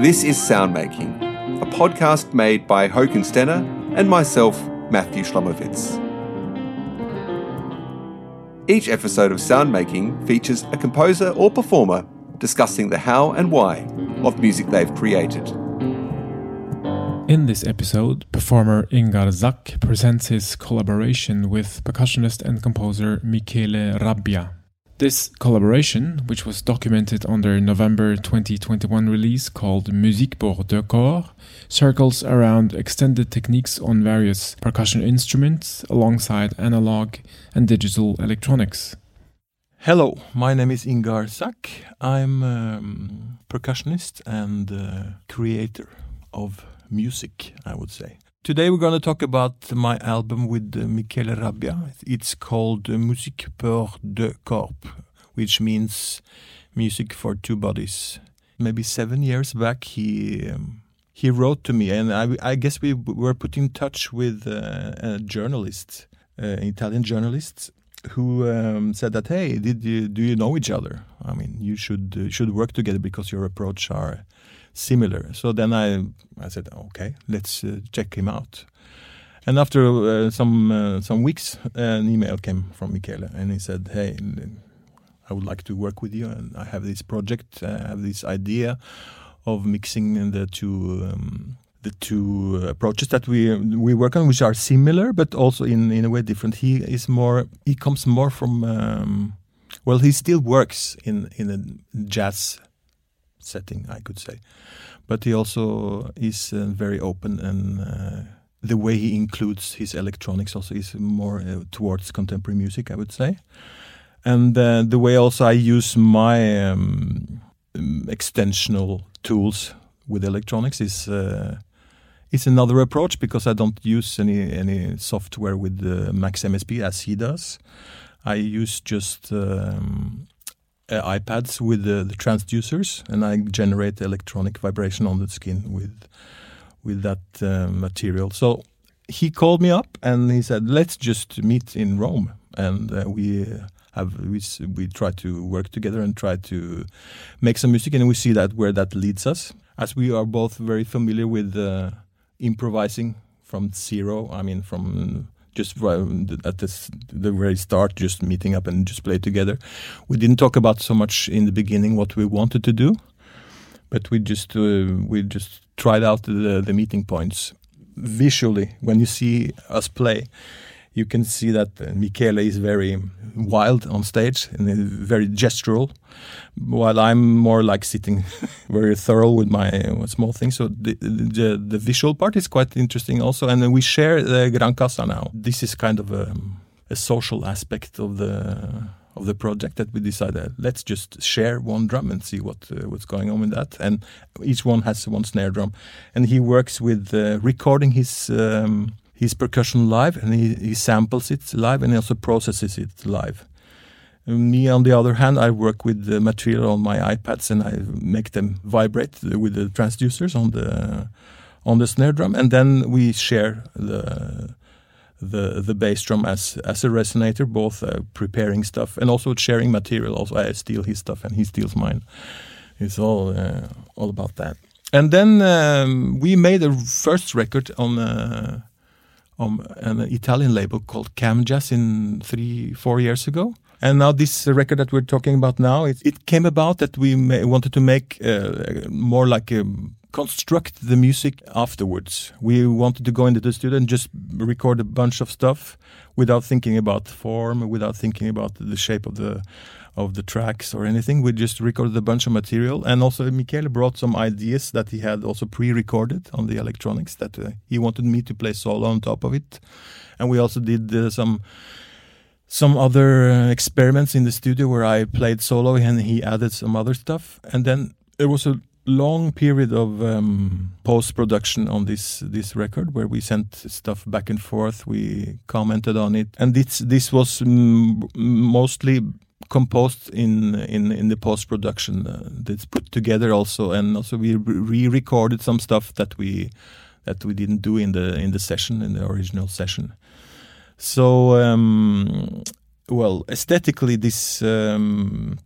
This is Soundmaking, a podcast made by Håkon Stene and myself, Matthew Shlomowitz. Each episode of Soundmaking features a composer or performer discussing the how and why of music they've created. In this episode, performer Ingar Zach presents his collaboration with percussionist and composer Michele Rabbia. This collaboration, which was documented on their November 2021 release called Musique pour deux corps, circles around extended techniques on various percussion instruments alongside analog and digital electronics. Hello, my name is Ingar Zach. I'm a um, percussionist and uh, creator of music, I would say. Today we're going to talk about my album with uh, Michele Rabbia. It's called uh, Musique pour deux corps, which means music for two bodies. Maybe seven years back, he um, he wrote to me, and I, I, guess we were put in touch with uh, a journalist, uh, Italian journalist, who um, said that, "Hey, did you do you know each other? I mean, you should uh, should work together because your approach are." Similar. So then I I said, okay, let's uh, check him out. And after uh, some uh, some weeks, an email came from Michele, and he said, hey. I would like to work with you, and I have this project. I have this idea of mixing the two um, the two approaches that we we work on, which are similar but also in in a way different. He is more he comes more from um, well, he still works in in a jazz setting, I could say. But he also is uh, very open and uh, the way he includes his electronics also is more uh, towards contemporary music, I would say. And uh, the way also I use my um, extensional tools with electronics is uh, is another approach because I don't use any any software with uh, Max MSP as he does. I use just um, iPads with the, the, transducers, and I generate electronic vibration on the skin with with that uh, material. So he called me up and he said, "Let's just meet in Rome," and uh, we have we we try to work together and try to make some music, and we see that where that leads us. As we are both very familiar with uh, improvising from zero, I mean from just at this, the very start, just meeting up and just play together. We didn't talk about so much in the beginning what we wanted to do, but we just uh, we just tried out the, the meeting points visually when you see us play you can see that uh, Michele is very wild on stage and very gestural, while I'm more like sitting very thorough with my small things. So the, the, the visual part is quite interesting also, and we share the gran cassa now. This is kind of a, a social aspect of the of the project that we decided let's just share one drum and see what uh, what's going on with that. And each one has one snare drum, and he works with uh, recording his. Um, his percussion live and he, he samples it live and he also processes it live. And me, on the other hand, I work with the material on my iPads and I make them vibrate with the transducers on the on the snare drum, and then we share the the the bass drum as as a resonator, both uh, preparing stuff and also sharing material. Also, I steal his stuff and he steals mine. It's all uh, all about that. And then um, we made a first record on. Uh, on an Italian label called Cam Jazz in three, four years ago. And now this record that we're talking about now, it, it came about that we wanted to make uh, more like a construct the music afterwards. We wanted to go into the studio and just record a bunch of stuff without thinking about form, without thinking about the shape of the of the tracks or anything. We just recorded a bunch of material, and also Michele brought some ideas that he had also pre-recorded on the electronics that uh, he wanted me to play solo on top of it, and we also did uh, some some other uh, experiments in the studio where I played solo and he added some other stuff, and then it was a long period of um, post production on this this record where we sent stuff back and forth. We commented on it, and this this was mostly composed in in in the post production uh, that's put together also. And also we re-recorded some stuff that we that we didn't do in the in the session in the original session. So um, well aesthetically this um,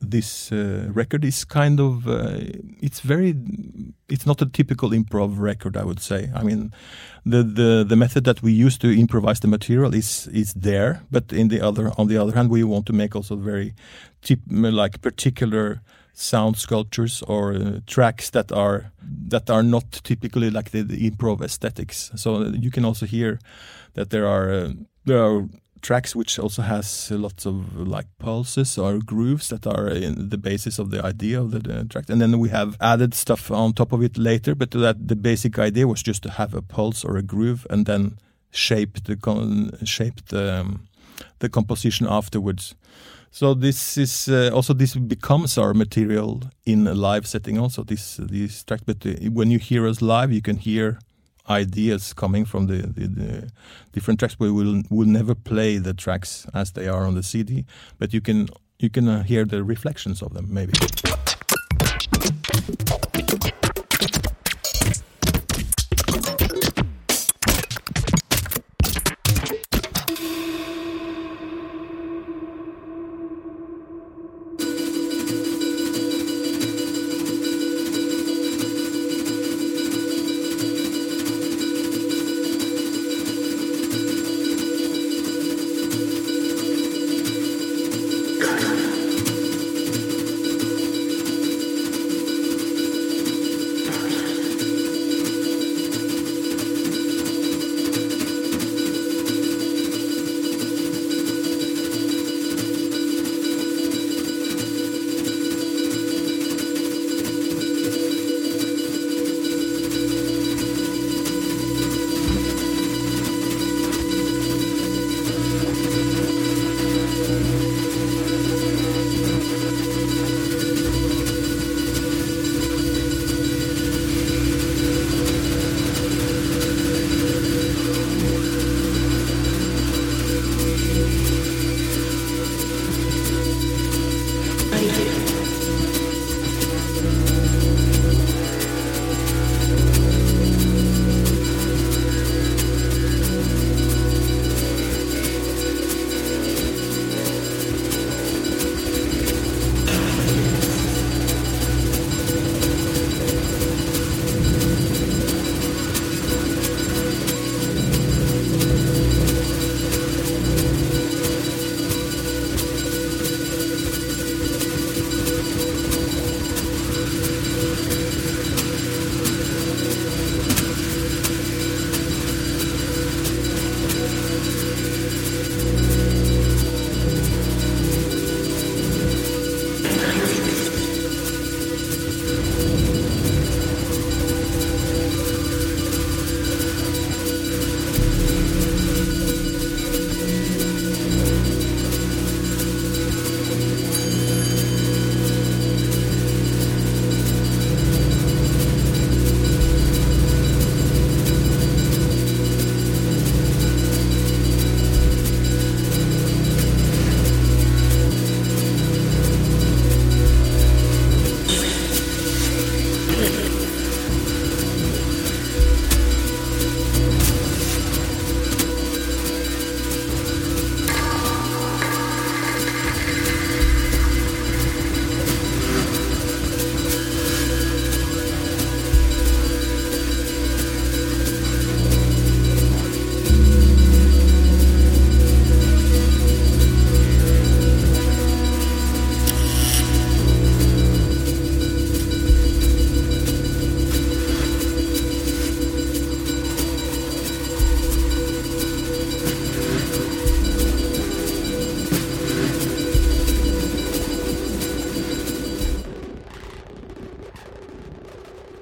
this uh, record is kind of uh, it's very it's not a typical improv record i would say. I mean the, the the method that we use to improvise the material is is there but in the other on the other hand we want to make also very tip, like particular sound sculptures or uh, tracks that are that are not typically like the, the, improv aesthetics. So you can also hear that there are uh, there are tracks which also has lots of like pulses or grooves that are in the basis of the idea of the, track. And then we have added stuff on top of it later but that the basic idea was just to have a pulse or a groove and then shape the shape the um, the composition afterwards. So this is uh, also this becomes our material in a live setting also this these tracks but uh, when you hear us live you can hear ideas coming from the, the, the, different tracks. We will will never play the tracks as they are on the CD, but you can you can uh, hear the reflections of them maybe.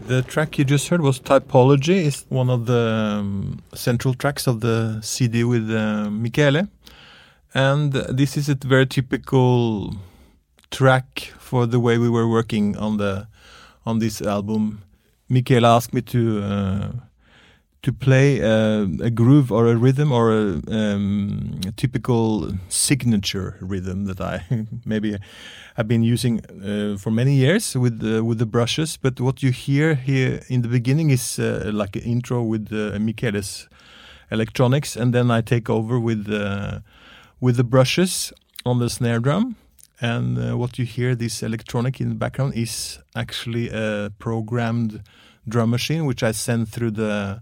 The track you just heard was Typology. It's one of the um, central tracks of the CD with uh, Michele. And this is a very typical track for the way we were working on the on this album. Michele asked me to uh, to play a, a, groove or a rhythm or a, um, a, typical signature rhythm that I maybe have been using uh, for many years with with the brushes. But what you hear here in the beginning is uh, like an intro with uh, Michele's electronics, and then I take over with uh, with the brushes on the snare drum. And uh, what you hear, this electronic in the background, is actually a programmed drum machine, which I send through the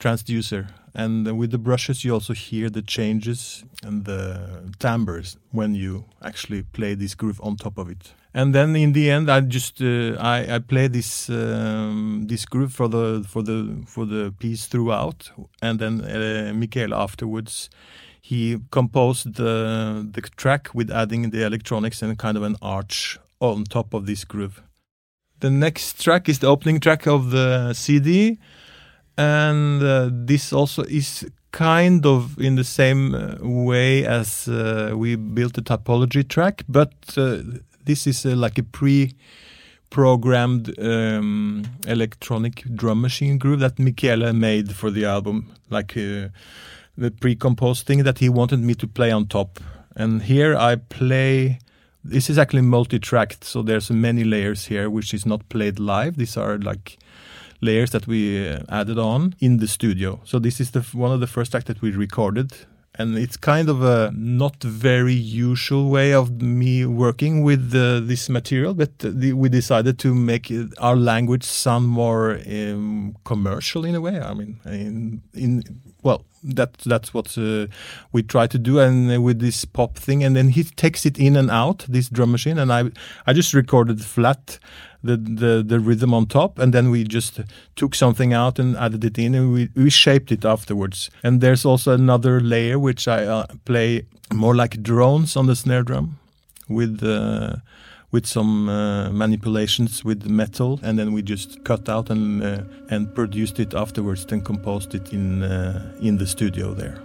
transducer. And with the brushes, you also hear the changes and the timbres when you actually play this groove on top of it. And then in the end, I just uh, I, I play this um, this groove for the for the for the piece throughout, and then uh, Michael afterwards he composed the the track with adding the electronics and kind of an arch on top of this groove. The next track is the opening track of the CD, and uh, this also is kind of in the same uh, way as uh, we built the topology track, but uh, this is uh, like a pre programmed um, electronic drum machine groove that Michele made for the album, like uh, the pre-composed thing that he wanted me to play on top. And here I play. This is actually multi-tracked, so there's many layers here, which is not played live. These are like layers that we uh, added on in the studio. So this is the one of the first tracks that we recorded and it's kind of a not very usual way of me working with uh, this material but the, we decided to make it, our language sound more um, commercial in a way i mean in, in well that that's what uh, we try to do and uh, with this pop thing and then he takes it in and out this drum machine and i i just recorded flat the, the the rhythm on top and then we just took something out and added it in and we, we shaped it afterwards. And there's also another layer which i uh, play more like drones on the snare drum with uh, with some uh, manipulations with metal, and then we just cut out and uh, and produced it afterwards, then composed it in uh, in the studio there.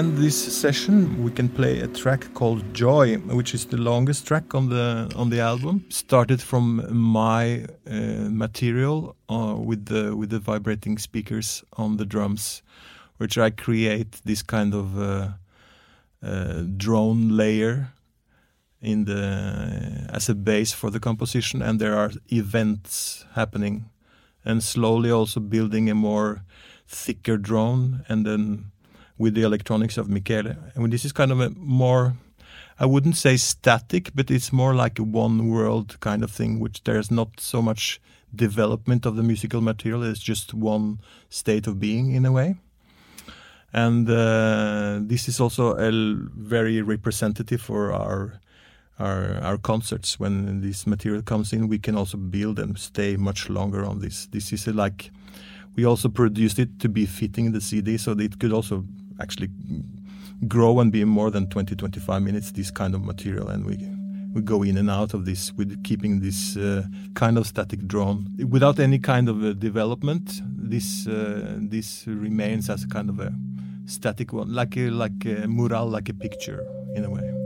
End this session, we can play a track called "Joy," which is the longest track on the on the album. Started from my uh, material uh, with the with the vibrating speakers on the drums, which I create this kind of uh, uh drone layer in the as a base for the composition, and there are events happening, and slowly also building a more thicker drone, and then with the electronics of Michele. And this is kind of a more I wouldn't say static, but it's more like a one world kind of thing, which there's not so much development of the musical material. It's just one state of being in a way. And uh, this is also a very representative for our, our our concerts. When this material comes in, we can also build and stay much longer on this. This is like we also produced it to be fitting the CD, so it could also actually grow and be more than 20 25 minutes this kind of material. And we we go in and out of this with keeping this uh, kind of static drone without any kind of a development. This uh, this remains as a kind of a static one like a like a mural like a picture in a way